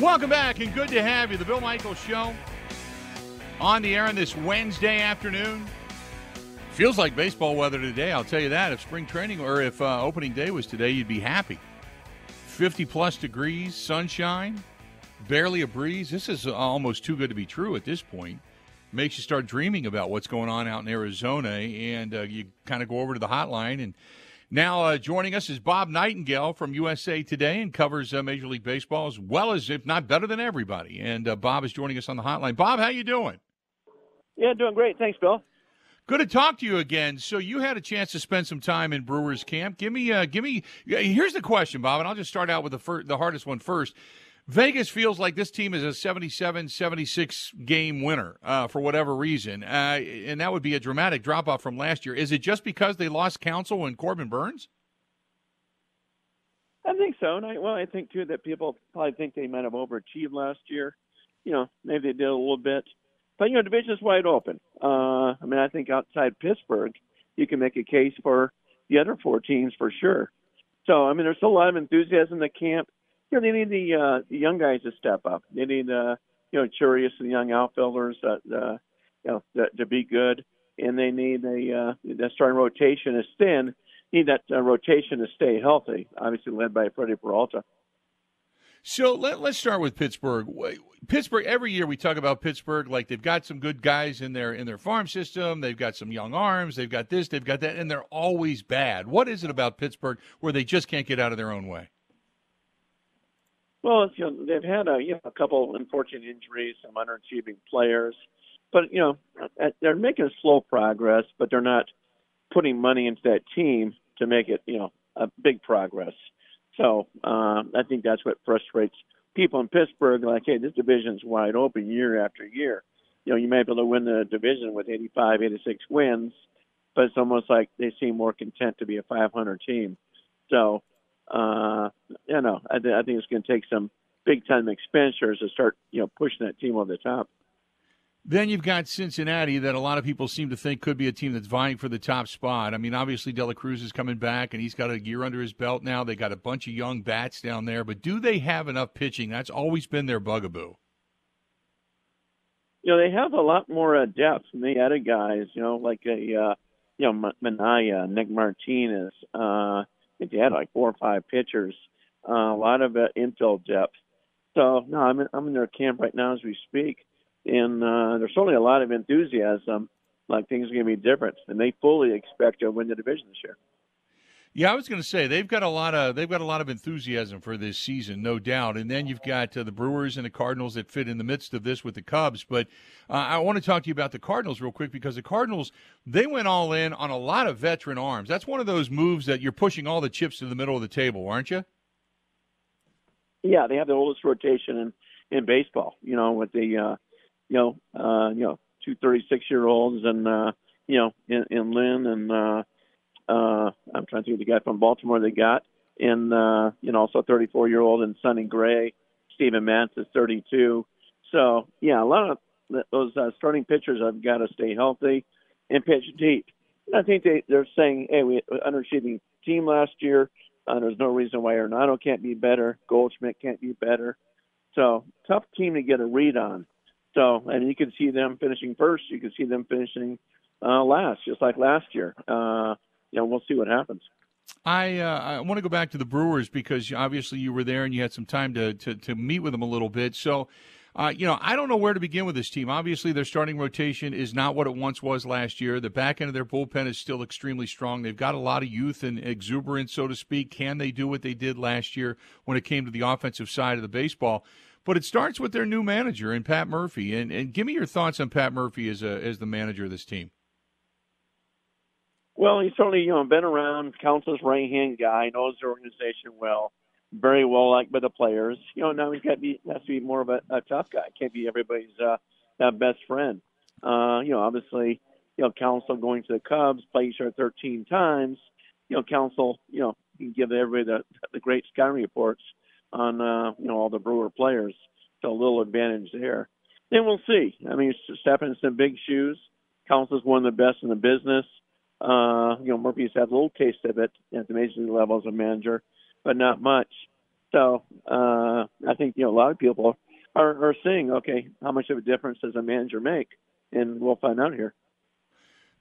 Welcome back, and good to have you. The Bill Michaels Show on the air on this Wednesday afternoon. Feels like baseball weather today, I'll tell you that. If spring training or if uh, opening day was today, you'd be happy. 50 plus degrees, sunshine, barely a breeze. This is almost too good to be true at this point. Makes you start dreaming about what's going on out in Arizona, and uh, you kind of go over to the hotline and now uh, joining us is Bob Nightengale from USA Today and covers uh, Major League Baseball as well as, if not better than everybody. And uh, Bob is joining us on the hotline. Bob, how you doing? Yeah, doing great. Thanks, Bill. Good to talk to you again. So you had a chance to spend some time in Brewers camp. Give me, uh, give me. Here's the question, Bob, and I'll just start out with the fir- the hardest one first. Vegas feels like this team is a 77 76 game winner uh, for whatever reason. Uh, and that would be a dramatic drop off from last year. Is it just because they lost Counsell and Corbin Burnes? I think so. And I, well, I think, too, that people probably think they might have overachieved last year. You know, maybe they did a little bit. But, you know, division's wide open. Uh, I mean, I think outside Pittsburgh, you can make a case for the other four teams for sure. So, I mean, there's still a lot of enthusiasm in the camp you know, they need the, uh, the young guys to step up. They need, uh, you know, Churius and the young outfielders, uh, uh, you know, to, to be good, and they need a uh, that starting rotation is thin. Need that uh, rotation to stay healthy. Obviously, led by Freddie Peralta. So let, let's start with Pittsburgh. Pittsburgh. Every year we talk about Pittsburgh like they've got some good guys in their in their farm system. They've got some young arms. They've got this. They've got that, and they're always bad. What is it about Pittsburgh where they just can't get out of their own way? Well, you know, they've had a you know a couple unfortunate injuries, some underachieving players, but you know uh, they're making slow progress, but they're not putting money into that team to make it you know a big progress. So um, I think that's what frustrates people in Pittsburgh. Like, hey, this division's wide open year after year. You know, you may be able to win the division with 85, 86 wins, but it's almost like they seem more content to be a 500 team. So uh, you know, I, th- I think it's going to take some big time expenditures to start, you know, pushing that team over the top. Then you've got Cincinnati that a lot of people seem to think could be a team that's vying for the top spot. I mean, obviously De La Cruz is coming back and he's got a year under his belt now. They got a bunch of young bats down there, but do they have enough pitching? That's always been their bugaboo. You know, they have a lot more uh, depth, and they added guys. You know, like a uh, you know Manaya, Nick Martinez. Uh, think they had like four or five pitchers, uh, a lot of uh, infield depth. So no, I'm in, I'm in their camp right now as we speak, and uh, there's certainly a lot of enthusiasm. Like things are going to be different, and they fully expect to win the division this year. Yeah, I was going to say they've got a lot of they've got a lot of enthusiasm for this season, no doubt. And then you've got uh, the Brewers and the Cardinals that fit in the midst of this with the Cubs. But uh, I want to talk to you about the Cardinals real quick because the Cardinals they went all in on a lot of veteran arms. That's one of those moves that you're pushing all the chips to the middle of the table, aren't you? Yeah, they have the oldest rotation in in baseball. You know, with the uh, you know uh, you know two 36 year olds and uh, you know in, in Lynn and uh, uh, I'm trying to think of the guy from Baltimore they got, and uh, you know, also 34 year old and Sonny Gray. Steven Matz is 32. So yeah, a lot of those uh, starting pitchers have got to stay healthy and pitch deep. I think they they're saying, hey, we underachieving team last year. Uh, there's no reason why Arenado can't be better. Goldschmidt can't be better. So tough team to get a read on. So and you can see them finishing first. You can see them finishing uh, last, just like last year. Uh, you know, we'll see what happens. I uh, I want to go back to the Brewers because obviously you were there and you had some time to to, to meet with them a little bit. So, uh, you know, I don't know where to begin with this team. Obviously, their starting rotation is not what it once was last year. The back end of their bullpen is still extremely strong. They've got a lot of youth and exuberance, so to speak. Can they do what they did last year when it came to the offensive side of the baseball? But it starts with their new manager and Pat Murphy. And and give me your thoughts on Pat Murphy as a as the manager of this team. Well, he's certainly you know been around, Counsell's right hand guy, knows the organization well, very well liked by the players. You know now he's got to be has to be more of a, a tough guy. Can't be everybody's uh, best friend. Uh, you know, obviously, you know Counsell going to the Cubs, play each other 13 times. You know, Counsell, you know, can give everybody the the great scouting reports on uh, you know all the Brewer players. So a little advantage there. Then we'll see. I mean, stepping in some big shoes. Counsell's one of the best in the business. Uh, you know, Murphy's had a little taste of it at the major league level as a manager, but not much. So uh, I think you know a lot of people are, are seeing okay how much of a difference does a manager make, and we'll find out here.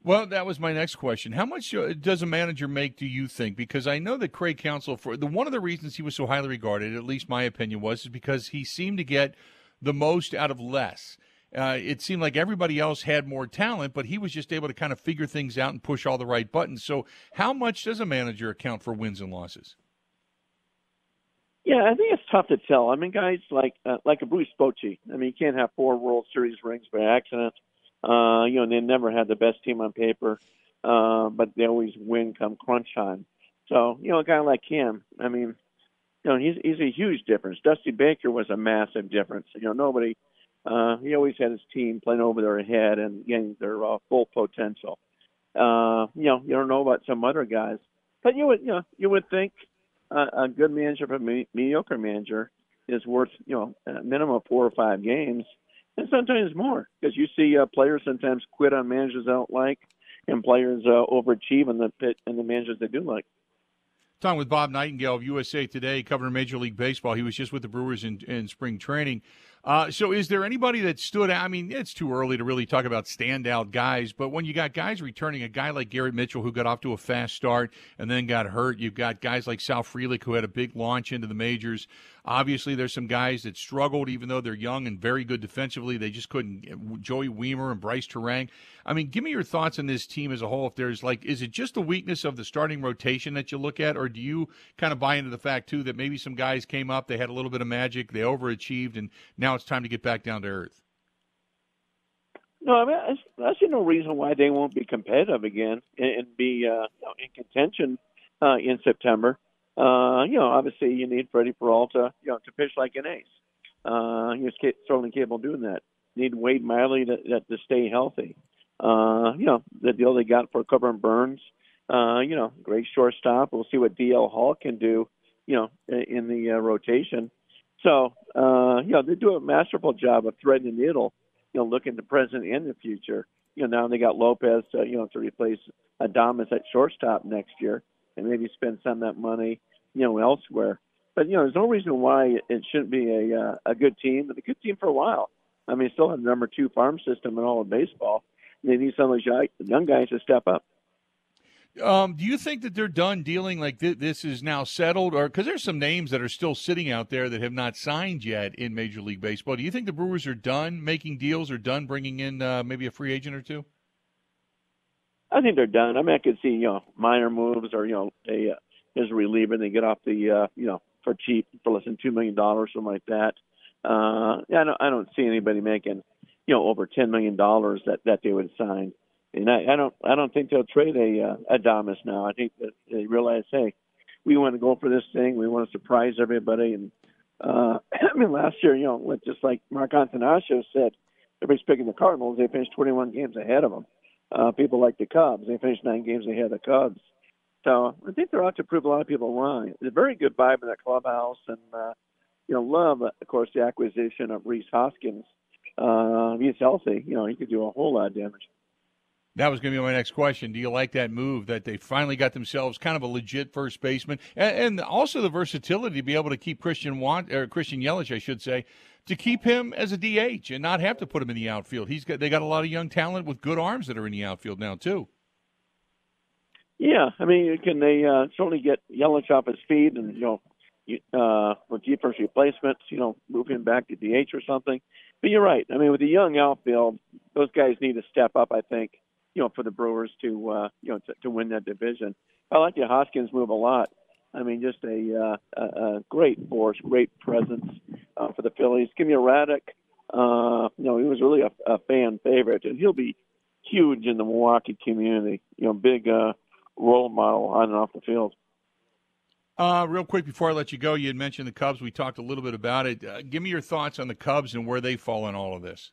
Well, that was my next question. How much uh, does a manager make, do you think? Because I know that Craig Counsell, for the one of the reasons he was so highly regarded, at least my opinion was, is because he seemed to get the most out of less. Uh, it seemed like everybody else had more talent, but he was just able to kind of figure things out and push all the right buttons. So, how much does a manager account for wins and losses? Yeah, I think it's tough to tell. I mean, guys like uh, like a Bruce Bochy. I mean, you can't have four World Series rings by accident. Uh, you know, they never had the best team on paper, uh, but they always win come crunch time. So, you know, a guy like him, I mean, you know, he's he's a huge difference. Dusty Baker was a massive difference. You know, nobody. Uh, he always had his team playing over their head and getting their uh, full potential. Uh, you know, you don't know about some other guys, but you would, you know, you would think uh, a good manager from a me- mediocre manager is worth, you know, a minimum of four or five games and sometimes more because you see uh, players sometimes quit on managers they don't like, and players uh, overachieve in the pit and the managers they do like. Talking with Bob Nightengale of USA Today, covering Major League Baseball. He was just with the Brewers in, in spring training. Uh, so, is there anybody that stood out? I mean, it's too early to really talk about standout guys, but when you got guys returning, a guy like Garrett Mitchell who got off to a fast start and then got hurt, you've got guys like Sal Frelick who had a big launch into the majors. Obviously, there's some guys that struggled, even though they're young and very good defensively. They just couldn't. Joey Wiemer and Brice Turang. I mean, give me your thoughts on this team as a whole. If there's like, is it just the weakness of the starting rotation that you look at, or do you kind of buy into the fact too that maybe some guys came up, they had a little bit of magic, they overachieved, and now it's time to get back down to earth? No, I mean I, see no reason why they won't be competitive again and, and be uh, in contention uh, in September. Uh, you know, obviously you need Freddie Peralta, you know, to pitch like an ace. Uh, he's certainly capable of doing that. Need Wade Miley to, to stay healthy. Uh, you know, the deal they got for Corbin Burnes, uh, you know, great shortstop. We'll see what DL Hall can do, you know, in the uh, rotation. So, uh, you know, they do a masterful job of threading the needle, you know, looking the present and the future. You know, now they got Lopez, uh, you know, to replace Adames at shortstop next year and maybe spend some of that money, you know, elsewhere. But, you know, there's no reason why it shouldn't be a, uh, a good team and a good team for a while. I mean, still have the number two farm system in all of baseball. They need some of those young guys to step up. Um, do you think that they're done dealing like th- this is now settled, or because there's some names that are still sitting out there that have not signed yet in Major League Baseball? Do you think the Brewers are done making deals or done bringing in uh, maybe a free agent or two? I think they're done. I mean, I could see you know minor moves or you know a uh, as a reliever they get off the uh, you know for cheap for less than two million dollars something like that. Uh, yeah, I don't, I don't see anybody making you know over ten million dollars that that they would sign. And I, I don't I don't think they'll trade a uh, Adames now. I think that they realize, hey, we want to go for this thing. We want to surprise everybody. And uh, I mean, last year, you know, just like Mark Attanasio said, everybody's picking the Cardinals. They finished 21 games ahead of them. Uh, people like the Cubs. They finished nine games ahead of the Cubs. So I think they're out to prove a lot of people wrong. It's a very good vibe in that clubhouse, and uh, you know, love, of course, the acquisition of Rhys Hoskins. Uh, he's healthy. You know, he could do a whole lot of damage. That was going to be my next question. Do you like that move that they finally got themselves kind of a legit first baseman, and, and also the versatility to be able to keep Christian Want or Christian Yelich, I should say, to keep him as a DH and not have to put him in the outfield. He's got they got a lot of young talent with good arms that are in the outfield now too. Yeah, I mean, can they uh, certainly get Yelich off his feet and you know, uh, with defense replacements, you know, move him back to DH or something. But you're right. I mean, with the young outfield, those guys need to step up. I think you know, for the Brewers to uh, you know to, to win that division. I like the Hoskins move a lot. I mean, just a, uh, a, a great force, great presence uh, for the Phillies. Give me a Raddick. Uh, you know, he was really a, a fan favorite, and he'll be huge in the Milwaukee community. You know, big uh, role model on and off the field. Uh, real quick before I let you go, you had mentioned the Cubs. We talked a little bit about it. Uh, give me your thoughts on the Cubs and where they fall in all of this.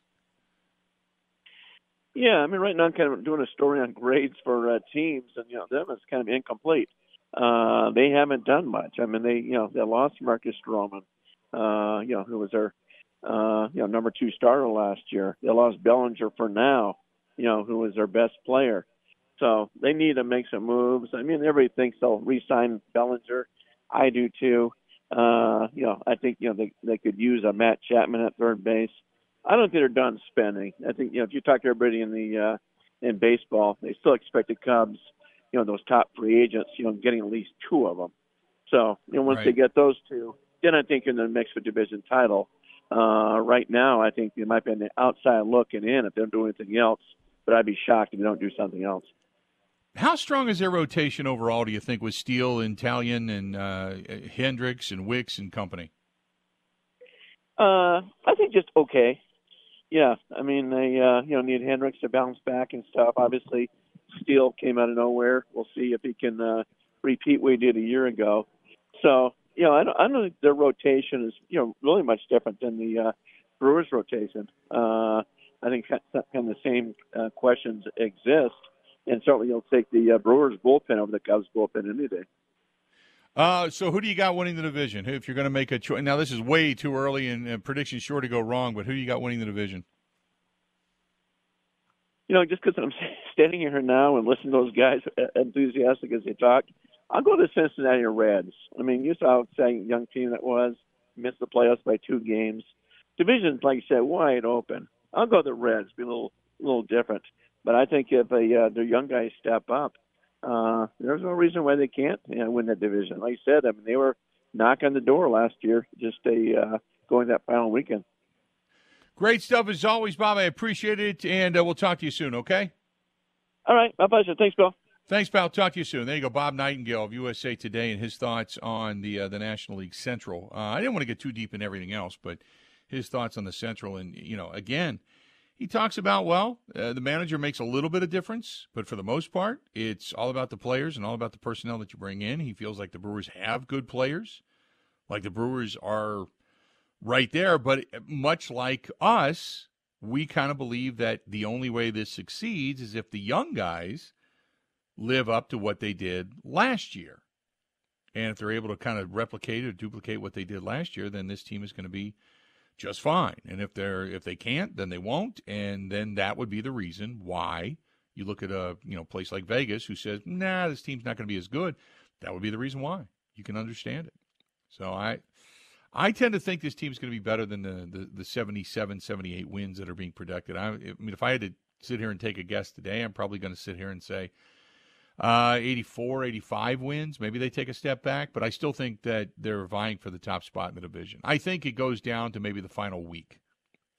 Yeah, I mean, right now I'm kind of doing a story on grades for uh, teams, and you know, them is kind of incomplete. Uh, they haven't done much. I mean, they you know they lost Marcus Stroman, uh, you know, who was their uh, you know number two starter last year. They lost Bellinger for now, you know, who was their best player. So they need to make some moves. I mean, everybody thinks they'll re-sign Bellinger. I do too. Uh, you know, I think you know they they could use a Matt Chapman at third base. I don't think they're done spending. I think you know if you talk to everybody in the uh, in baseball, they still expect the Cubs, you know, those top free agents, you know, getting at least two of them. So you know once Right. they get those two, then I think in the mix for division title. Uh, right now, I think they might be on the outside looking in if they don't do anything else. But I'd be shocked if they don't do something else. How strong is their rotation overall? Do you think with Steele, and Taillon, and uh, Hendricks, and Wicks and company? Uh, I think just okay. Yeah, I mean they uh, you know need Hendricks to bounce back and stuff. Obviously, Steele came out of nowhere. We'll see if he can uh, repeat what he did a year ago. So you know I don't, I don't think their rotation is you know really much different than the uh, Brewers rotation. Uh, I think kind of the same uh, questions exist, and certainly you'll take the uh, Brewers bullpen over the Cubs bullpen any day. Uh, so who do you got winning the division? If you're going to make a choice, now this is way too early and uh, predictions sure to go wrong. But who do you got winning the division? you know, just because I'm standing here now and listening to those guys enthusiastic as they talk, I'll go to the Cincinnati Reds. I mean, you saw how young team that was. Missed the playoffs by two games. Division's like you said, wide open. I'll go the Reds. Be a little, little different. But I think if a, uh, their young guys step up, uh, there's no reason why they can't you know, win that division. Like I said, I mean, they were knocking the door last year, just a uh, going that final weekend. Great stuff as always, Bob. I appreciate it, and uh, we'll talk to you soon. Okay. All right, my pleasure. Thanks, Bill. Thanks, pal. Talk to you soon. There you go, Bob Nightengale of USA Today, and his thoughts on the uh, the National League Central. Uh, I didn't want to get too deep in everything else, but his thoughts on the Central, and you know, again, he talks about well, uh, the manager makes a little bit of difference, but for the most part, it's all about the players and all about the personnel that you bring in. He feels like the Brewers have good players, like the Brewers are right there, but much like us, we kind of believe that the only way this succeeds is if the young guys live up to what they did last year. And if they're able to kind of replicate or duplicate what they did last year, then this team is going to be just fine. And if they're if they can't, then they won't, and then that would be the reason why you look at a you know place like Vegas who says, "Nah, this team's not going to be as good." That would be the reason why. You can understand it. So I I tend to think this team's going to be better than the, the, the 77, 78 wins that are being projected. I, I mean, if I had to sit here and take a guess today, I'm probably going to sit here and say uh, 84, 85 wins. Maybe they take a step back, but I still think that they're vying for the top spot in the division. I think it goes down to maybe the final week.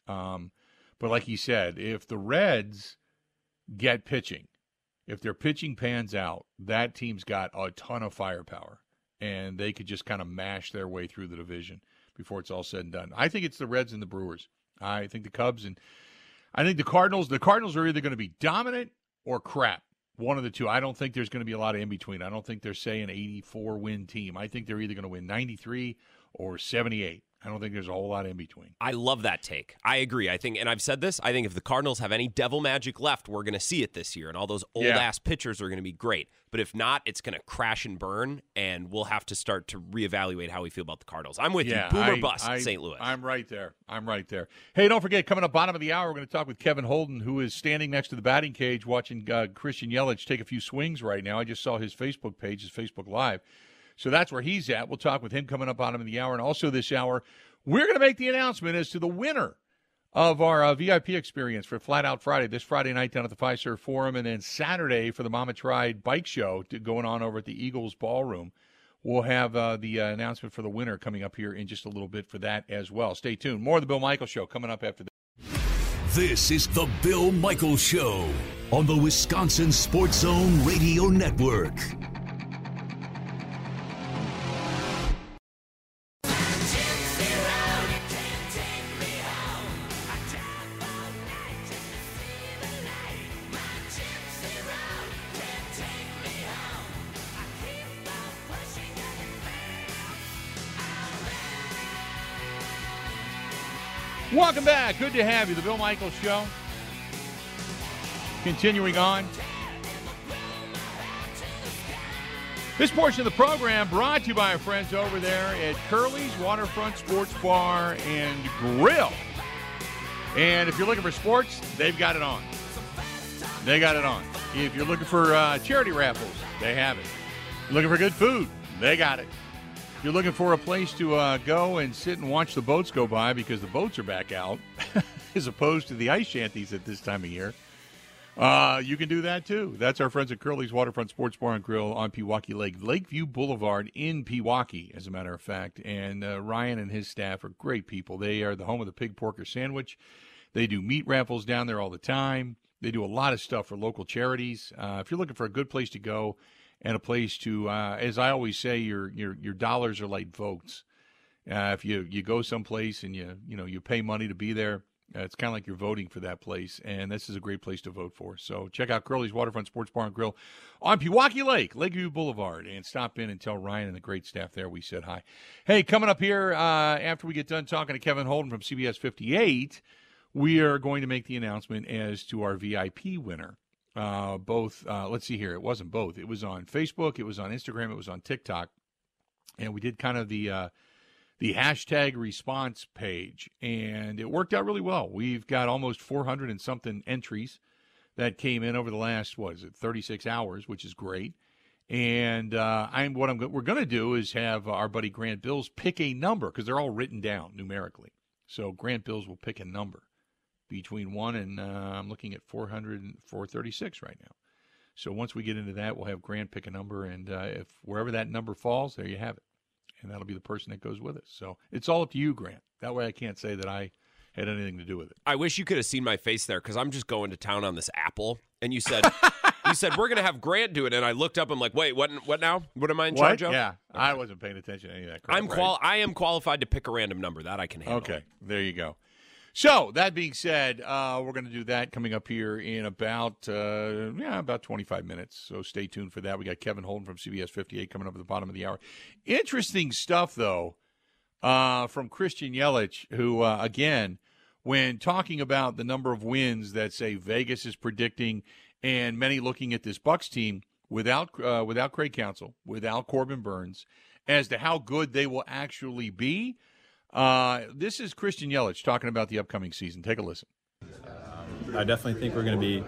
Um, but like he said, if the Reds get pitching, if their pitching pans out, that team's got a ton of firepower, and they could just kind of mash their way through the division before it's all said and done. I think it's the Reds and the Brewers. I think the Cubs and I think the Cardinals. The Cardinals are either going to be dominant or crap. One of the two. I don't think there's going to be a lot of in between. I don't think they're saying 84 win team. I think they're either going to win 93 or 78. I don't think there's a whole lot in between. I love that take. I agree. I think, and I've said this. I think if the Cardinals have any devil magic left, we're going to see it this year, and all those old Yeah. ass pitchers are going to be great. But if not, it's going to crash and burn, and we'll have to start to reevaluate how we feel about the Cardinals. I'm with Yeah, you. Boomer I- bust, I- St. Louis. I'm right there. I'm right there. Hey, don't forget, coming up bottom of the hour, we're going to talk with Kevin Holden, who is standing next to the batting cage watching uh, Christian Yelich take a few swings right now. I just saw his Facebook page, his Facebook Live. So that's where he's at. We'll talk with him coming up on him in the hour. And also this hour, we're going to make the announcement as to the winner of our uh, VIP experience for Flat Out Friday, this Friday night down at the Fiserv Forum, and then Saturday for the Mama Tried Bike Show to, going on over at the Eagles Ballroom. We'll have uh, the uh, announcement for the winner coming up here in just a little bit for that as well. Stay tuned. More of the Bill Michael Show coming up after this. This is the Bill Michael Show on the Wisconsin Sports Zone Radio Network. Welcome back. Good to have you. The Bill Michaels Show. Continuing on. This portion of the program brought to you by our friends over there at Curly's Waterfront Sports Bar and Grill. And if you're looking for sports, they've got it on. They got it on. If you're looking for uh, charity raffles, they have it. Looking for good food, they got it. If you're looking for a place to uh, go and sit and watch the boats go by because the boats are back out, as opposed to the ice shanties at this time of year, uh, you can do that too. That's our friends at Curly's Waterfront Sports Bar and Grill on Pewaukee Lake, Lakeview Boulevard in Pewaukee, as a matter of fact. And uh, Ryan and his staff are great people. They are the home of the pig porker sandwich. They do meat raffles down there all the time. They do a lot of stuff for local charities. Uh, if you're looking for a good place to go and a place to, uh, as I always say, your your your dollars are like votes. Uh, if you you go someplace and you you know you pay money to be there, uh, it's kind of like you're voting for that place, and this is a great place to vote for. So check out Curly's Waterfront Sports Bar and Grill on Pewaukee Lake, Lakeview Boulevard, and stop in and tell Ryan and the great staff there we said hi. Hey, coming up here uh, after we get done talking to Kevin Holden from CBS 58, we are going to make the announcement as to our VIP winner. Uh, both, uh, let's see here, it wasn't both. It was on Facebook, it was on Instagram, it was on TikTok, and we did kind of the uh, the hashtag response page, and it worked out really well. We've got almost 400 and something entries that came in over the last what is it 36 hours, which is great. And uh, I'm what I'm we're going to do is have our buddy Grant Bills pick a number because they're all written down numerically. So Grant Bills will pick a number between one and uh, I'm looking at 400 and 436 right now. So once we get into that, we'll have Grant pick a number, and uh, if wherever that number falls, there you have it, and that'll be the person that goes with us. So it's all up to you, Grant. That way, I can't say that I had anything to do with it. I wish you could have seen my face there because I'm just going to town on this apple, and you said. you said we're gonna have Grant do it, and I looked up. I'm like, wait, what? What now? What am I in What? charge of? Yeah, I wasn't paying attention to any of that. Crap, I'm right? qual. I am qualified to pick a random number that I can handle. Okay, there you go. So that being said, uh, we're going to do that coming up here in about uh, yeah about 25 minutes. So stay tuned for that. We got Kevin Holden from CBS 58 coming up at the bottom of the hour. Interesting stuff though uh, from Christian Yelich, who uh, again, when talking about the number of wins that say Vegas is predicting, and many looking at this Bucks team without uh, without Craig Counsell, without Corbin Burnes, as to how good they will actually be. Uh, this is Christian Yelich talking about the upcoming season. Take a listen. I definitely think we're going to be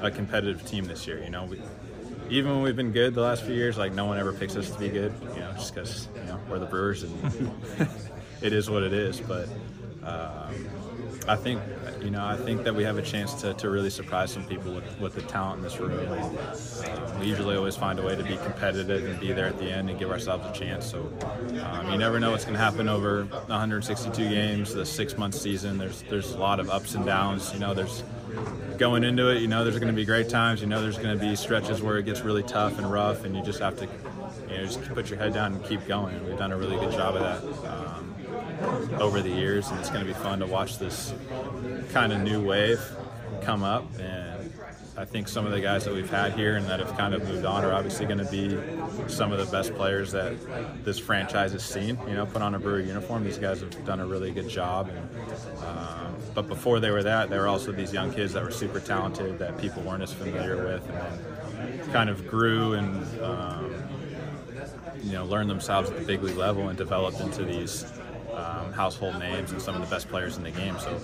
a competitive team this year. You know, we, even when we've been good the last few years, like no one ever picks us to be good. You know, just because you know we're the Brewers and it is what it is. But um, I think you know I think that we have a chance to, to really surprise some people with, with the talent in this room. Um, we usually always find a way to be competitive and be there at the end and give ourselves a chance. So um, you never know what's going to happen over 162 games, the six month season. There's there's a lot of ups and downs. You know, there's going into it, you know there's going to be great times. You know there's going to be stretches where it gets really tough and rough, and you just have to, you know, just put your head down and keep going. We've done a really good job of that um, over the years, and it's going to be fun to watch this kind of new wave come up. And I think some of the guys that we've had here and that have kind of moved on are obviously going to be some of the best players that this franchise has seen. You know, put on a Brewer uniform. These guys have done a really good job. And, um, but before they were that, they were also these young kids that were super talented that people weren't as familiar with, and kind of grew and um, you know learned themselves at the big league level and developed into these um, household names and some of the best players in the game. So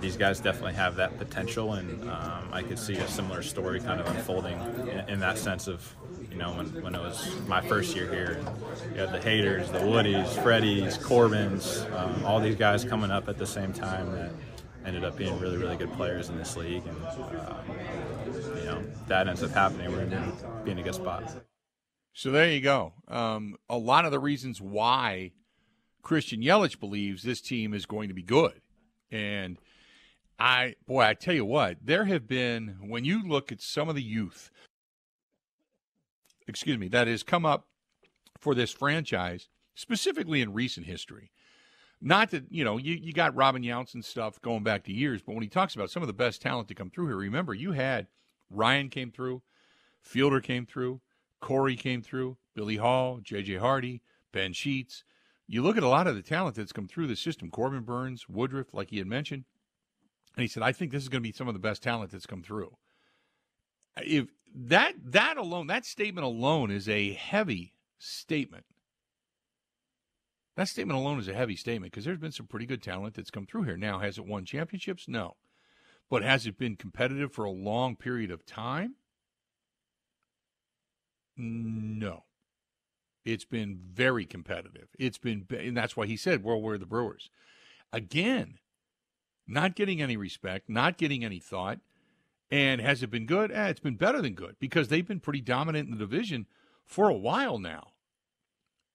these guys definitely have that potential, and um, I could see a similar story kind of unfolding in, in that sense of you know, when, when it was my first year here, you had the Haders, the Woodies, Freddies, Corbins, um, all these guys coming up at the same time that ended up being really, really good players in this league. And, um, you know, that ends up happening. We're going to be in a good spot. So there you go. Um, a lot of the reasons why Christian Yelich believes this team is going to be good. And I, boy, I tell you what, there have been, when you look at some of the youth, excuse me, that has come up for this franchise, specifically in recent history. Not that, you know, you, you got Robin Yount's and stuff going back to years, but when he talks about some of the best talent to come through here, remember, you had Ryan came through, Fielder came through, Corey came through, Billy Hall, J.J. Hardy, Ben Sheets. You look at a lot of the talent that's come through the system, Corbin Burnes, Woodruff, like he had mentioned, and he said, I think this is going to be some of the best talent that's come through. If that that alone, that statement alone is a heavy statement. That statement alone is a heavy statement because there's been some pretty good talent that's come through here. Now, has it won championships? No. But has it been competitive for a long period of time? No. It's been very competitive. It's been, and that's why he said, "Well, we're the Brewers." Again, not getting any respect, not getting any thought. And has it been good? Eh, it's been better than good because they've been pretty dominant in the division for a while now.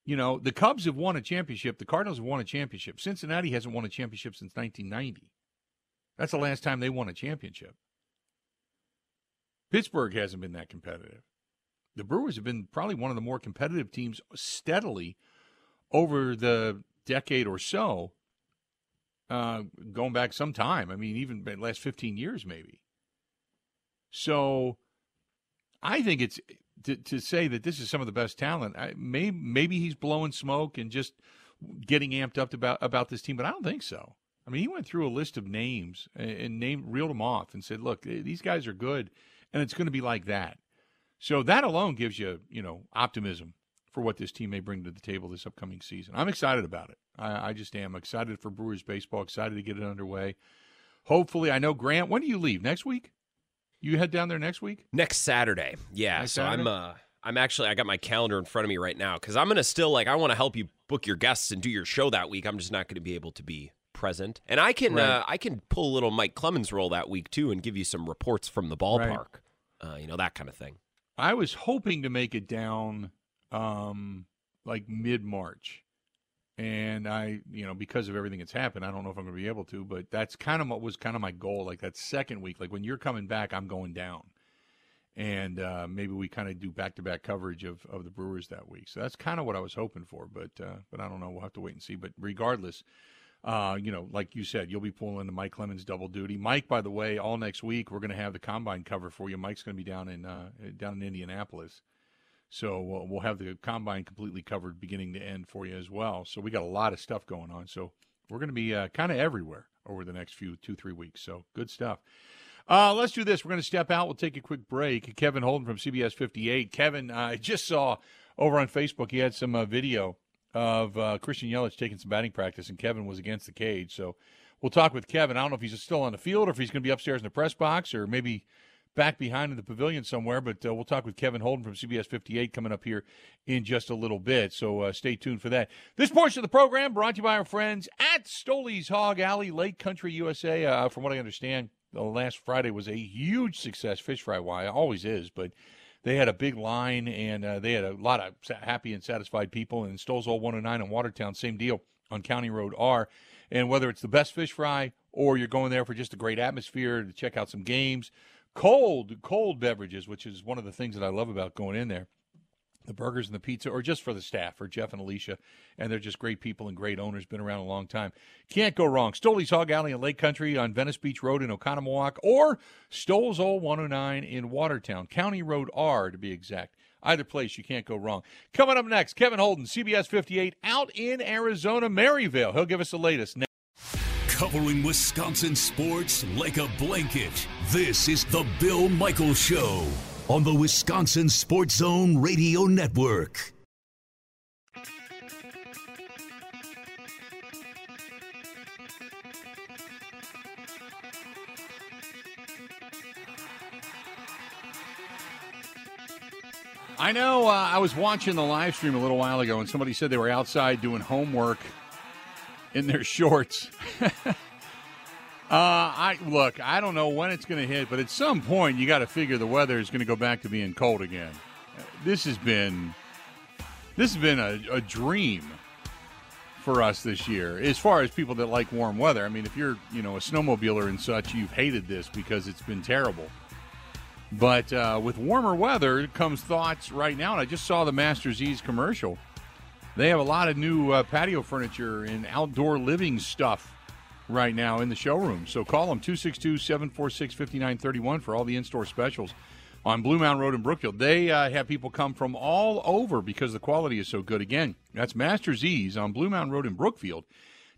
You know, the Cubs have won a championship. The Cardinals have won a championship. Cincinnati hasn't won a championship since 1990. That's the last time they won a championship. Pittsburgh hasn't been that competitive. The Brewers have been probably one of the more competitive teams steadily over the decade or so, uh, going back some time. I mean, even the last 15 years, maybe. So I think it's to, to say that this is some of the best talent. I, may, maybe he's blowing smoke and just getting amped up about about this team, but I don't think so. I mean, he went through a list of names and, and named reeled them off and said, "Look, these guys are good, and it's going to be like that." So that alone gives you, you know, optimism for what this team may bring to the table this upcoming season. I'm excited about it. I, I just am excited for Brewers baseball. Excited to get it underway. Hopefully, I know Grant. When do you leave next week? You head down there next week? Next Saturday. Yeah. Next so Saturday? I'm uh I'm actually I got my calendar in front of me right now because I'm gonna still like I want to help you book your guests and do your show that week. I'm just not gonna be able to be present. And I can Right. uh, I can pull a little Mike Clemens role that week too and give you some reports from the ballpark. Uh, you know, that kind of thing. I was hoping to make it down um, like mid March. And I, you know, because of everything that's happened, I don't know if I'm going to be able to, but that's kind of what was kind of my goal. Like that second week, like when you're coming back, I'm going down. And uh, maybe we kind of do back to back coverage of, of the Brewers that week. So that's kind of what I was hoping for, but uh, but I don't know. We'll have to wait and see. But regardless, uh, you know, like you said, you'll be pulling the Mike Clemens double duty. Mike, by the way, all next week we're going to have the combine cover for you. Mike's going to be down in uh, down in Indianapolis, so we'll, we'll have the combine completely covered, beginning to end, for you as well. So we got a lot of stuff going on. So we're going to be uh, kind of everywhere over the next few two three weeks. So good stuff. Uh, let's do this. We're going to step out. We'll take a quick break. Kevin Holden from CBS 58. Kevin, I just saw over on Facebook he had some uh, video of uh, Christian Yelich taking some batting practice, and Kevin was against the cage. So we'll talk with Kevin. I don't know if he's still on the field or if he's going to be upstairs in the press box or maybe back behind in the pavilion somewhere. But uh, we'll talk with Kevin Holden from CBS 58 coming up here in just a little bit. So uh, stay tuned for that. This portion of the program brought to you by our friends at Stoley's Hog Alley, Lake Country, USA. Uh, from what I understand, the last Friday was a huge success fish fry wise. Always is, but they had a big line and uh, they had a lot of happy and satisfied people. And Stoles Old 109 in Watertown, same deal on County Road R. And whether it's the best fish fry or you're going there for just a great atmosphere to check out some games, cold, cold beverages, which is one of the things that I love about going in there. The burgers and the pizza, or just for the staff, for Jeff and Alicia, and they're just great people and great owners. Been around a long time. Can't go wrong. Stoley's Hog Alley in Lake Country on Venice Beach Road in Oconomowoc, or Stoles Old 109 in Watertown, County Road R to be exact. Either place, you can't go wrong. Coming up next, Kevin Holden, CBS 58, out in Arizona, Maryvale. He'll give us the latest. Covering Wisconsin sports like a blanket. This is the Bill Michaels Show on the Wisconsin Sports Zone Radio Network. I know uh, I was watching the live stream a little while ago, and somebody said they were outside doing homework in their shorts. Uh, I look. I don't know when it's going to hit, but at some point, you got to figure the weather is going to go back to being cold again. This has been this has been a, a dream for us this year, as far as people that like warm weather. I mean, if you're you know a snowmobiler and such, you've hated this because it's been terrible. But uh, with warmer weather comes thoughts right now, and I just saw the Masters Ease commercial. They have a lot of new uh, patio furniture and outdoor living stuff right now in the showroom. So call them 262 746 5931 for all the in store specials on Blue Mountain Road in Brookfield. They uh, have people come from all over because the quality is so good. Again, that's Masters Ease on Blue Mountain Road in Brookfield.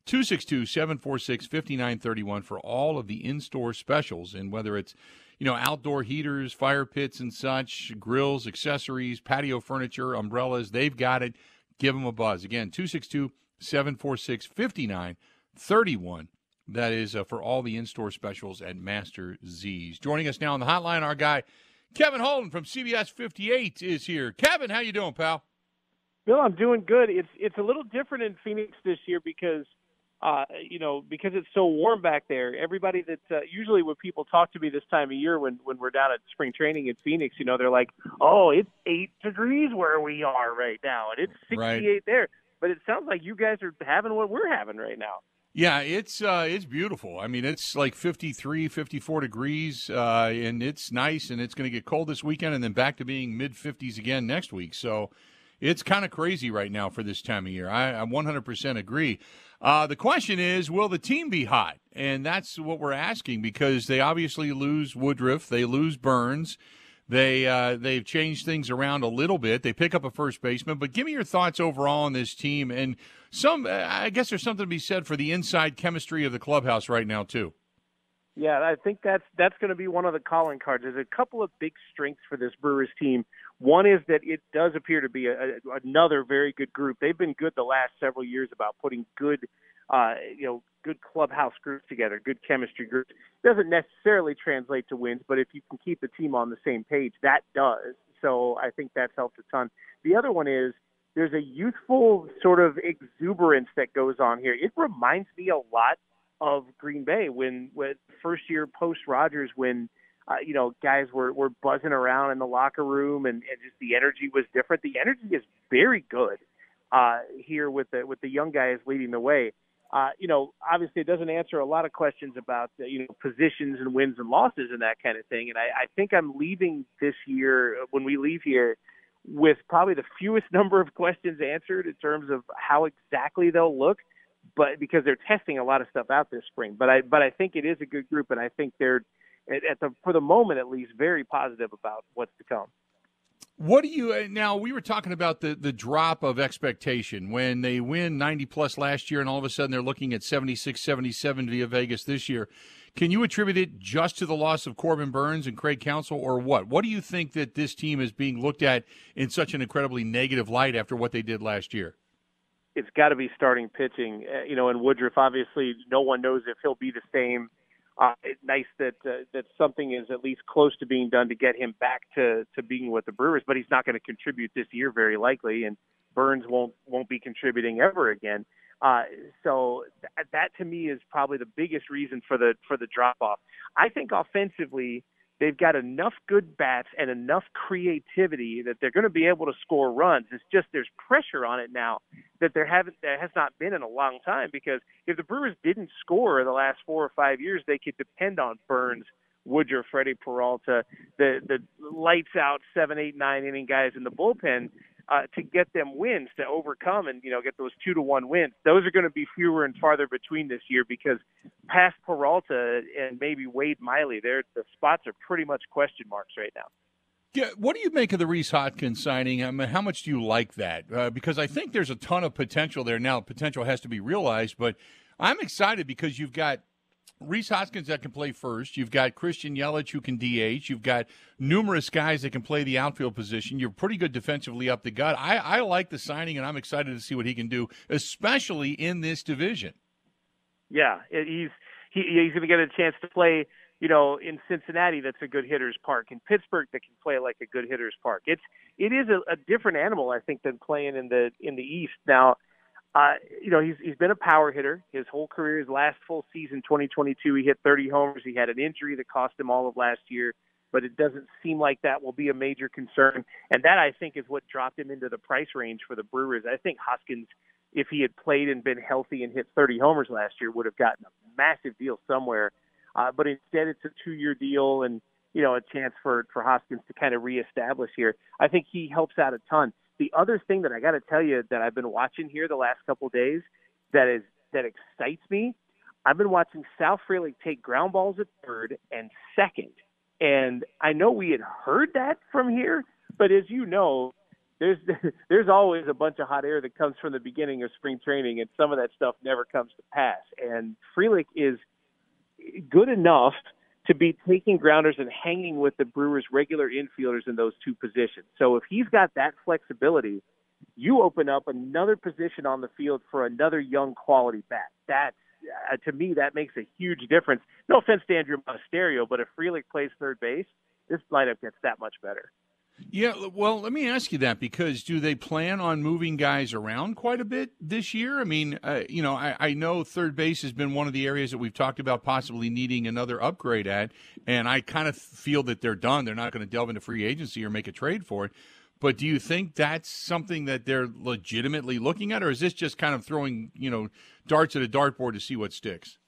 262 746 5931 for all of the in store specials. And whether it's, you know, outdoor heaters, fire pits and such, grills, accessories, patio furniture, umbrellas, they've got it. Give them a buzz. Again, 262 746 5931. That is uh, for all the in store specials at Master Z's. Joining us now on the hotline, our guy Kevin Holden from CBS 58 is here. Kevin, how you doing, pal? Bill, I'm doing good. It's it's a little different in Phoenix this year because uh, you know, because it's so warm back there. Everybody that uh, usually when people talk to me this time of year when when we're down at spring training in Phoenix, you know, they're like, "Oh, it's eight degrees where we are right now, and it's 68 Right. there." But it sounds like you guys are having what we're having right now. Yeah, it's uh, it's beautiful. I mean, it's like 53, 54 degrees, uh, and it's nice, and it's going to get cold this weekend, and then back to being mid 50s again next week. So it's kind of crazy right now for this time of year. I, I 100% agree. Uh, the question is, will the team be hot? And that's what we're asking because they obviously lose Woodruff, they lose Burnes. They uh, they've changed things around a little bit. They pick up a first baseman, but give me your thoughts overall on this team. And some, I guess there's something to be said for the inside chemistry of the clubhouse right now too. Yeah, I think that's that's going to be one of the calling cards. There's a couple of big strengths for this Brewers team. One is that it does appear to be a, a, another very good group. They've been good the last several years about putting good, uh, you know, good clubhouse groups together, good chemistry groups. Doesn't necessarily translate to wins, but if you can keep the team on the same page, that does. So I think that's helped a ton. The other one is there's a youthful sort of exuberance that goes on here. It reminds me a lot of Green Bay when when first year post Rodgers when uh, you know guys were were buzzing around in the locker room and, and just the energy was different. The energy is very good uh, here with the with the young guys leading the way. Uh, you know, obviously it doesn't answer a lot of questions about you know positions and wins and losses and that kind of thing. And I, I think I'm leaving this year when we leave here with probably the fewest number of questions answered in terms of how exactly they'll look but because they're testing a lot of stuff out this spring. But I but I think it is a good group, and I think they're at, at the for the moment at least very positive about what's to come. What do you uh, now? We were talking about the the drop of expectation when they win 90 plus last year, and all of a sudden they're looking at 76, 77 via Vegas this year. Can you attribute it just to the loss of Corbin Burns and Craig Counsell, or what? What do you think that this team is being looked at in such an incredibly negative light after what they did last year? It's got to be starting pitching, uh, you know. And Woodruff, obviously, no one knows if he'll be the same. Uh, it's nice that uh, that something is at least close to being done to get him back to to being with the Brewers, but he's not going to contribute this year very likely, and Burnes won't won't be contributing ever again. Uh, so th- that to me is probably the biggest reason for the for the drop off. I think offensively they've got enough good bats and enough creativity that they're going to be able to score runs. It's just there's pressure on it now that there haven't there has not been in a long time because if the Brewers didn't score the last four or five years, they could depend on Burnes, Woodruff, Freddie Peralta, the the lights out seven, eight, nine inning guys in the bullpen uh, to get them wins to overcome and you know get those two to one wins. Those are going to be fewer and farther between this year because past Peralta and maybe Wade Miley, they're the spots are pretty much question marks right now. Yeah, what do you make of the Rhys Hoskins signing? I mean, how much do you like that? Uh, because I think there's a ton of potential there. Now, potential has to be realized, but I'm excited because you've got Rhys Hoskins that can play first. You've got Christian Yelich who can DH. You've got numerous guys that can play the outfield position. You're pretty good defensively up the gut. I, I like the signing, and I'm excited to see what he can do, especially in this division. Yeah, he's he, he's going to get a chance to play. You know, in Cincinnati, that's a good hitter's park. In Pittsburgh, that can play like a good hitter's park. It's it is a, a different animal, I think, than playing in the in the East. Now, uh, you know, he's he's been a power hitter his whole career. His last full season, 2022, he hit 30 homers. He had an injury that cost him all of last year, but it doesn't seem like that will be a major concern. And that I think is what dropped him into the price range for the Brewers. I think Hoskins, if he had played and been healthy and hit 30 homers last year, would have gotten a massive deal somewhere. Uh, but instead, it's a two-year deal and you know a chance for for Hoskins to kind of reestablish here. I think he helps out a ton. The other thing that I got to tell you that I've been watching here the last couple days that is that excites me. I've been watching Sal Frelick take ground balls at third and second, and I know we had heard that from here, but as you know, there's there's always a bunch of hot air that comes from the beginning of spring training, and some of that stuff never comes to pass. And Frelick is good enough to be taking grounders and hanging with the Brewers' regular infielders in those two positions. So if he's got that flexibility, you open up another position on the field for another young quality bat. That's uh, to me that makes a huge difference. No offense to Andruw Monasterio, but if Frelick plays third base, this lineup gets that much better. Yeah, well, let me ask you that because do they plan on moving guys around quite a bit this year? I mean, uh, you know, I, I, know third base has been one of the areas that we've talked about possibly needing another upgrade at, and I kind of feel that they're done. They're not going to delve into free agency or make a trade for it. But do you think that's something that they're legitimately looking at, or is this just kind of throwing, you know, darts at a dartboard to see what sticks?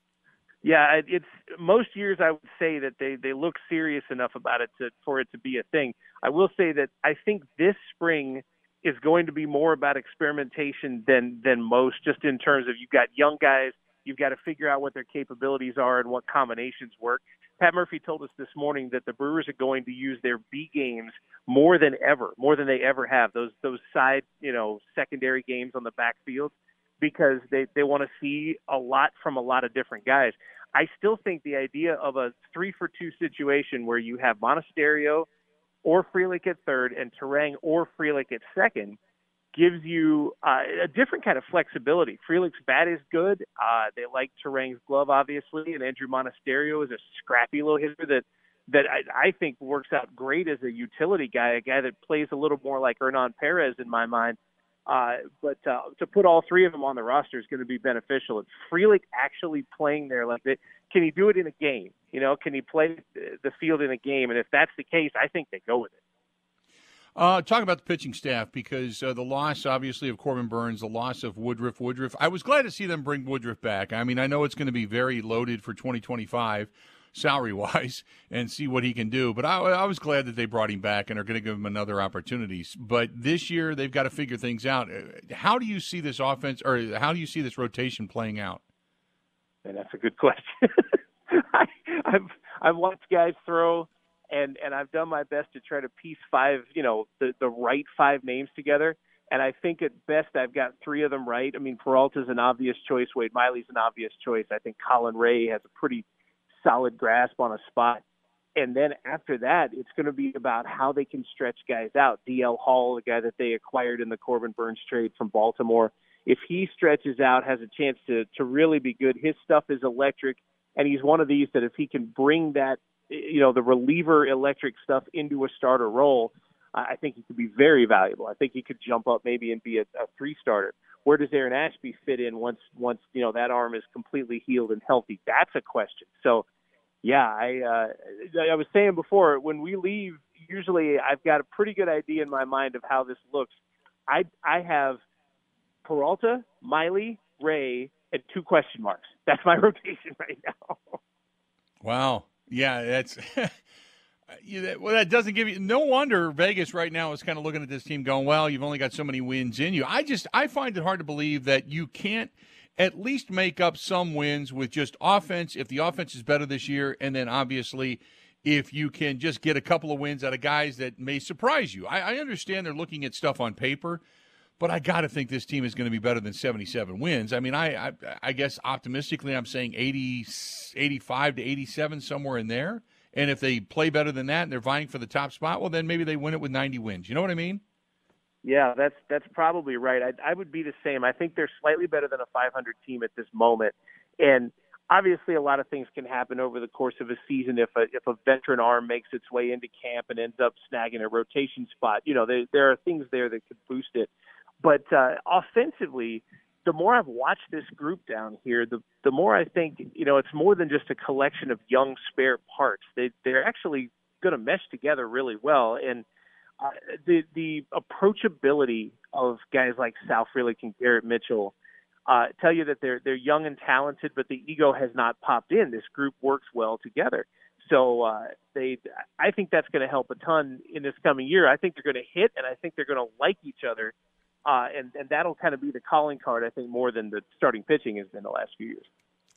Yeah, it's most years I would say that they they look serious enough about it to for it to be a thing. I will say that I think this spring is going to be more about experimentation than than most, just in terms of you've got young guys, you've got to figure out what their capabilities are and what combinations work. Pat Murphy told us this morning that the Brewers are going to use their B games more than ever, more than they ever have. Those those side, you know, secondary games on the backfield because they they want to see a lot from a lot of different guys. I still think the idea of a three for two situation where you have Monasterio or Frelick at third and Turang or Frelick at second gives you uh, a different kind of flexibility. Frelick's bat is good. Uh, they like Turang's glove, obviously, and Andruw Monasterio is a scrappy little hitter that that I, I think works out great as a utility guy, a guy that plays a little more like Hernan Perez in my mind. Uh, but uh, to put all three of them on the roster is going to be beneficial. It's Frelick actually playing there like that. Can he do it in a game? You know, can he play the field in a game? And if that's the case, I think they go with it. Uh, talk about the pitching staff because uh, the loss, obviously, of Corbin Burnes, the loss of Woodruff. Woodruff. I was glad to see them bring Woodruff back. I mean, I know it's going to be very loaded for 2025 salary wise and see what he can do. But I, I, was glad that they brought him back and are going to give him another opportunity. But this year they've got to figure things out. Uh, how do you see this offense or how do you see this rotation playing out? And that's a good question. I, I've I've watched guys throw and and I've done my best to try to piece five, you know, the the right five names together. And I think at best I've got three of them right. I mean, Peralta's an obvious choice. Wade Miley's an obvious choice. I think Colin Rea has a pretty solid grasp on a spot. And then after that, it's going to be about how they can stretch guys out. DL Hall, the guy that they acquired in the Corbin Burnes trade from Baltimore, if he stretches out, has a chance to to really be good. His stuff is electric, and he's one of these that if he can bring that, you know, the reliever electric stuff into a starter role, I think he could be very valuable. I think he could jump up maybe and be a, a three starter. Where does Aaron Ashby fit in once once you know that arm is completely healed and healthy? That's a question. So, yeah, I uh, I was saying before when we leave, usually I've got a pretty good idea in my mind of how this looks. I I have Peralta, Miley, Rea, and two question marks. That's my rotation right now. wow. Yeah, that's well, that doesn't give you. No wonder Vegas right now is kind of looking at this team, going, "Well, you've only got so many wins in you." I just I find it hard to believe that you can't at least make up some wins with just offense. If the offense is better this year, and then obviously if you can just get a couple of wins out of guys that may surprise you. I, I understand they're looking at stuff on paper, but I got to think this team is going to be better than 77 wins. I mean, I, I, I guess optimistically, I'm saying 80, 85 to 87, somewhere in there. And if they play better than that and they're vying for the top spot, well, then maybe they win it with 90 wins. You know what I mean? Yeah, that's that's probably right. I, I would be the same. I think they're slightly better than a 500 team at this moment, and obviously a lot of things can happen over the course of a season if a if a veteran arm makes its way into camp and ends up snagging a rotation spot. You know, there there are things there that could boost it. But uh, offensively, the more I've watched this group down here, the the more I think you know it's more than just a collection of young spare parts. They they're actually going to mesh together really well, and uh, the the approachability of guys like Sal Frelick and Garrett Mitchell uh, tell you that they're they're young and talented, but the ego has not popped in. This group works well together. So uh, they, I think that's going to help a ton in this coming year. I think they're going to hit, and I think they're going to like each other uh, and and that'll kind of be the calling card, I think, more than the starting pitching has been the last few years.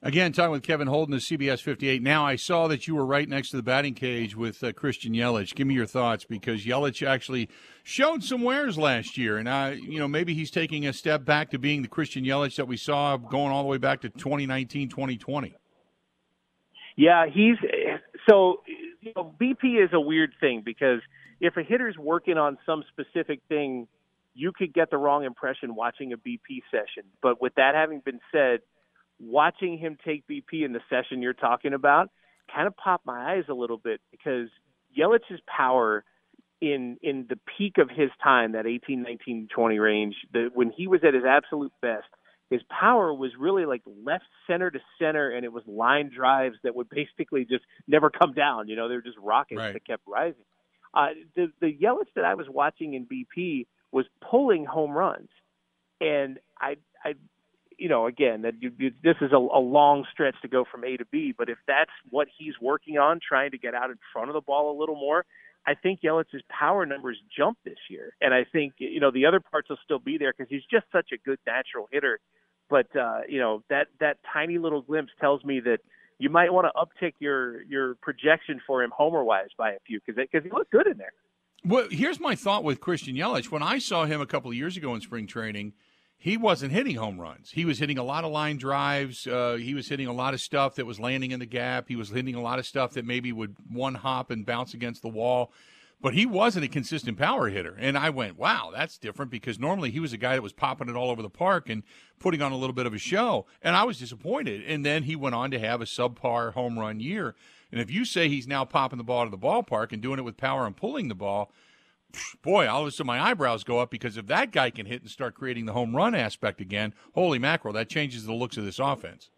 Again, talking with Kevin Holden of CBS 58. Now, I saw that you were right next to the batting cage with uh, Christian Yelich. Give me your thoughts because Yelich actually showed some wares last year, and uh, you know maybe he's taking a step back to being the Christian Yelich that we saw going all the way back to 2019, 2020. Yeah, he's so you know BP is a weird thing because if a hitter's working on some specific thing you could get the wrong impression watching a BP session. But with that having been said, watching him take BP in the session you're talking about kind of popped my eyes a little bit because Yelich's power in in the peak of his time, that 18, 19, 20 range, the, when he was at his absolute best, his power was really like left center to center, and it was line drives that would basically just never come down. You know, they were just rockets Right. that kept rising. Uh, the the Yelich that I was watching in BP was pulling home runs, and I I you know again that you, you, this is a, a long stretch to go from A to B, but if that's what he's working on, trying to get out in front of the ball a little more, I think Yelich's power numbers jump this year, and I think you know the other parts will still be there because he's just such a good natural hitter. But uh, you know that that tiny little glimpse tells me that you might want to uptick your your projection for him homer wise by a few because because he looked good in there. Well, here's my thought with Christian Yelich. When I saw him a couple of years ago in spring training, he wasn't hitting home runs. He was hitting a lot of line drives. Uh, he was hitting a lot of stuff that was landing in the gap. He was hitting a lot of stuff that maybe would one hop and bounce against the wall. But he wasn't a consistent power hitter. And I went, wow, that's different because normally he was a guy that was popping it all over the park and putting on a little bit of a show. And I was disappointed. And then he went on to have a subpar home run year. And if you say he's now popping the ball to the ballpark and doing it with power and pulling the ball, boy, all of a sudden my eyebrows go up because if that guy can hit and start creating the home run aspect again, holy mackerel, that changes the looks of this offense.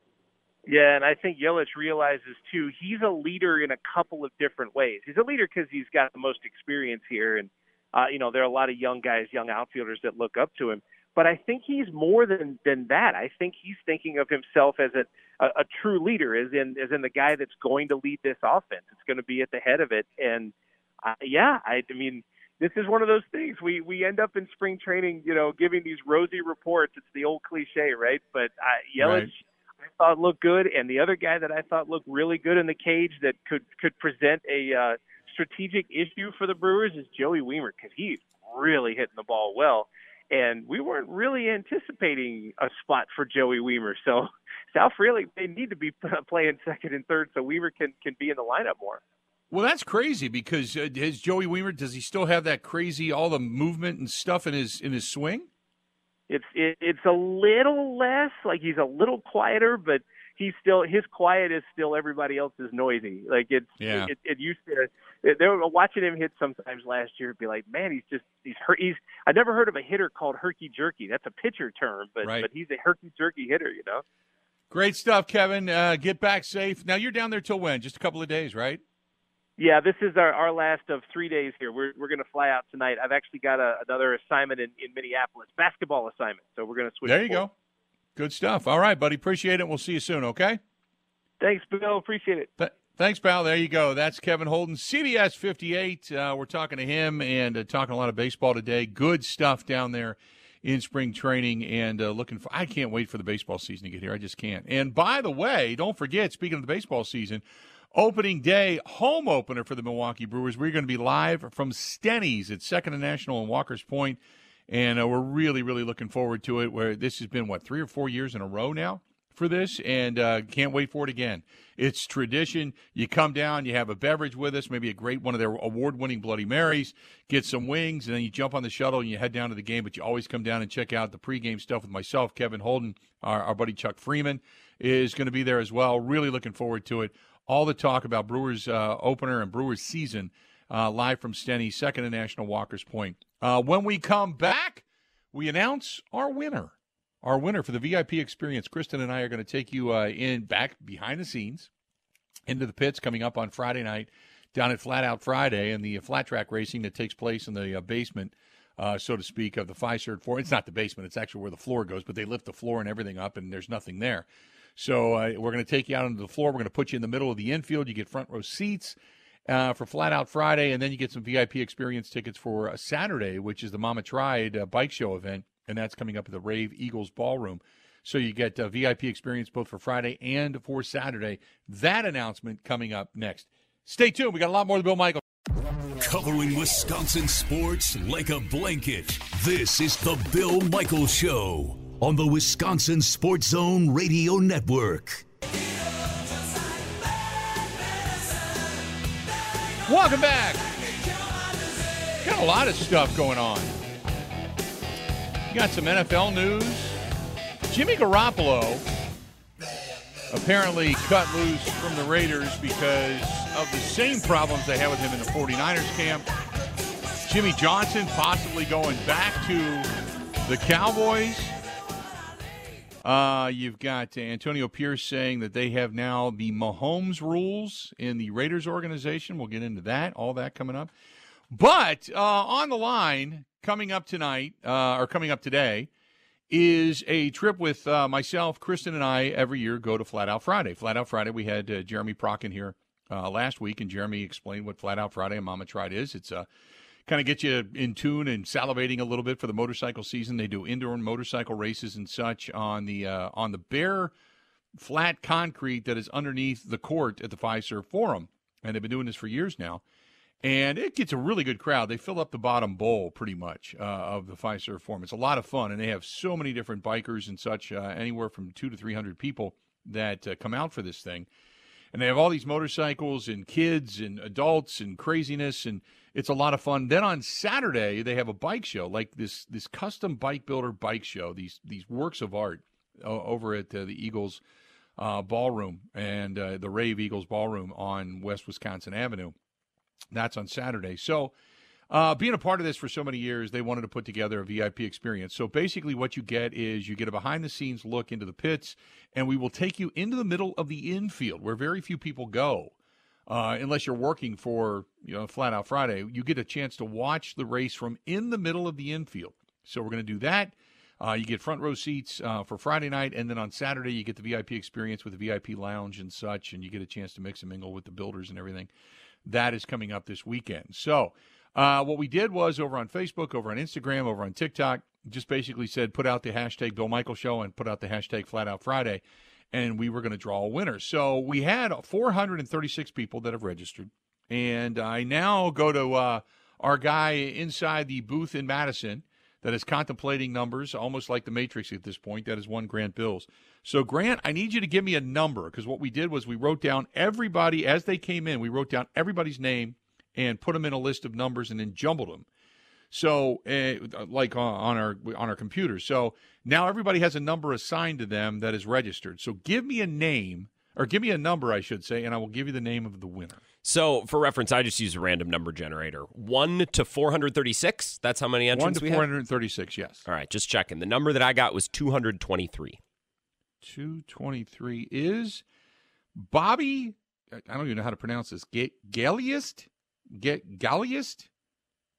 Yeah, and I think Yelich realizes too he's a leader in a couple of different ways. He's a leader because he's got the most experience here, and uh, you know there are a lot of young guys, young outfielders that look up to him. But I think he's more than than that. I think he's thinking of himself as a, a, a true leader, as in as in the guy that's going to lead this offense. It's going to be at the head of it, and uh, yeah, I, I mean this is one of those things we we end up in spring training, you know, giving these rosy reports. It's the old cliche, right? But uh, Yelich, Right. I thought looked good, and the other guy that I thought looked really good in the cage that could could present a uh, strategic issue for the Brewers is Joey Wiemer because he's really hitting the ball well, and we weren't really anticipating a spot for Joey Wiemer. So South really they need to be playing second and third so Wiemer can can be in the lineup more. Well, that's crazy because uh, Joey Wiemer does he still have that crazy all the movement and stuff in his in his swing? It's it, it's a little less like he's a little quieter, but he's still his quiet is still everybody else's noisy. Like it's Yeah. it, it used to. They were watching him hit sometimes last year. Be like, man, he's just he's hurt. He's I never heard of a hitter called herky jerky. That's a pitcher term, but Right. but he's a herky jerky hitter. You know. Great stuff, Kevin. Uh, get back safe. Now you're down there till when? Just a couple of days, right? Yeah, this is our, our last of three days here. We're we're going to fly out tonight. I've actually got a, another assignment in, in Minneapolis, basketball assignment. So we're going to switch. There you forward. go. Good stuff. All right, buddy. Appreciate it. We'll see you soon. Okay. Thanks, Bill. Appreciate it. Th- thanks, pal. There you go. That's Kevin Holden, CBS 58. Uh, we're talking to him and uh, talking a lot of baseball today. Good stuff down there in spring training and uh, looking for. I can't wait for the baseball season to get here. I just can't. And by the way, don't forget, speaking of the baseball season, opening day home opener for the Milwaukee Brewers. We're going to be live from Steny's at Second and National in Walker's Point, and uh, we're really, really looking forward to it. Where this has been what three or four years in a row now for this, and uh, can't wait for it again. It's tradition. You come down, you have a beverage with us, maybe a great one of their award-winning Bloody Marys, get some wings, and then you jump on the shuttle and you head down to the game. But you always come down and check out the pregame stuff with myself, Kevin Holden, our, our buddy Chuck Freeman is going to be there as well. Really looking forward to it. All the talk about Brewers uh, opener and Brewers season uh, live from Steny, second and National Walker's Point. Uh, when we come back, we announce our winner. Our winner for the VIP experience. Kristen and I are going to take you uh, in back behind the scenes into the pits coming up on Friday night down at Flat Out Friday and the flat track racing that takes place in the uh, basement, uh, so to speak, of the Fiserv Four. It's not the basement; it's actually where the floor goes, but they lift the floor and everything up, and there's nothing there. So uh, we're going to take you out onto the floor. We're going to put you in the middle of the infield. You get front row seats uh, for Flat Out Friday, and then you get some VIP experience tickets for uh, Saturday, which is the Mama Tried uh, bike show event, and that's coming up at the Rave Eagles Ballroom. So you get uh, VIP experience both for Friday and for Saturday. That announcement coming up next. Stay tuned. We got a lot more of Bill Michael. Covering Wisconsin sports like a blanket. This is the Bill Michael Show on the Wisconsin Sports Zone Radio Network. Welcome back. Got a lot of stuff going on. Got some NFL news. Jimmy Garoppolo apparently cut loose from the Raiders because of the same problems they had with him in the 49ers camp. Jimmy Johnson possibly going back to the Cowboys. Uh, you've got Antonio Pierce saying that they have now the Mahomes rules in the Raiders organization. We'll get into that, all that coming up. But uh, on the line, coming up tonight, uh, or coming up today, is a trip with uh, myself, Kristen, and I every year go to Flat Out Friday. Flat Out Friday, we had uh, Jeremy Prockin here uh, last week, and Jeremy explained what Flat Out Friday and Mama Tried is. It's a kind of get you in tune and salivating a little bit for the motorcycle season. They do indoor motorcycle races and such on the uh, on the bare flat concrete that is underneath the court at the Fiserv Forum, and they've been doing this for years now. And it gets a really good crowd. They fill up the bottom bowl pretty much uh, of the Fiserv Forum. It's a lot of fun, and they have so many different bikers and such, uh, anywhere from two to three hundred people that uh, come out for this thing and they have all these motorcycles and kids and adults and craziness and it's a lot of fun. Then on Saturday they have a bike show, like this this custom bike builder bike show. These these works of art uh, over at uh, the Eagles uh, Ballroom and uh, the Rave Eagles Ballroom on West Wisconsin Avenue. That's on Saturday. So. Uh, being a part of this for so many years, they wanted to put together a VIP experience. So basically, what you get is you get a behind the scenes look into the pits, and we will take you into the middle of the infield where very few people go uh, unless you're working for you know Flat Out Friday, you get a chance to watch the race from in the middle of the infield. So we're going to do that. Uh, you get front row seats uh, for Friday night, and then on Saturday you get the VIP experience with the VIP lounge and such, and you get a chance to mix and mingle with the builders and everything. That is coming up this weekend. So uh, what we did was over on Facebook, over on Instagram, over on TikTok, just basically said put out the hashtag Bill Michael Show and put out the hashtag Flat Out Friday and we were going to draw a winner. So we had 436 people that have registered, and I now go to uh, our guy inside the booth in Madison that is contemplating numbers, almost like the Matrix at this point. That is one Grant Bills. So Grant, I need you to give me a number because what we did was we wrote down everybody as they came in. We wrote down everybody's name and put them in a list of numbers and then jumbled them. So, uh, like on our on our computers. So now everybody has a number assigned to them that is registered. So give me a name or give me a number, I should say, and I will give you the name of the winner. So, for reference, I just use a random number generator. One to four hundred thirty-six. That's how many entrants we have. One to four hundred thirty-six. Yes. All right, just checking. The number that I got was two hundred twenty-three. Two twenty-three is Bobby. I don't even know how to pronounce this. Get Galliest. Get Galliest.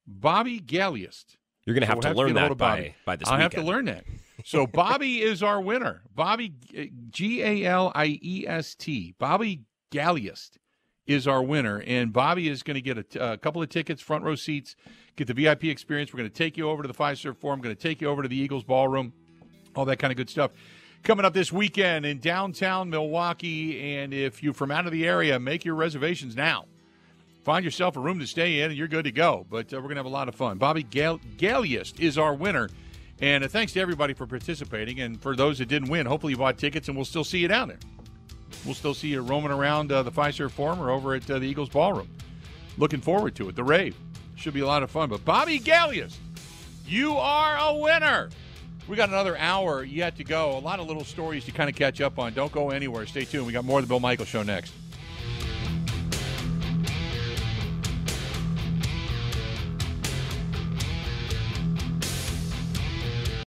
Bobby Galliest. You're going to have to learn that by, by this I'll weekend. have to learn that. So Bobby is our winner. Bobby, uh, G A L I E S T. Bobby Galliest is our winner. And Bobby is going to get a, a, couple of tickets, front row seats, get the VIP experience. We're going to take you over to the Fiserv Forum, going to take you over to the Eagles Ballroom, all that kind of good stuff. Coming up this weekend in downtown Milwaukee. And if you're from out of the area, make your reservations now find yourself a room to stay in, and you're good to go. But uh, we're going to have a lot of fun. Bobby Gal- Galliest is our winner. And uh, thanks to everybody for participating. And for those that didn't win, hopefully you bought tickets, and we'll still see you down there. We'll still see you roaming around uh, the Fiserv Forum or over at uh, the Eagles Ballroom. Looking forward to it. The rave should be a lot of fun. But Bobby Galliest, you are a winner. We got another hour yet to go. A lot of little stories to kind of catch up on. Don't go anywhere. Stay tuned. We got more of the Bill Michael Show next.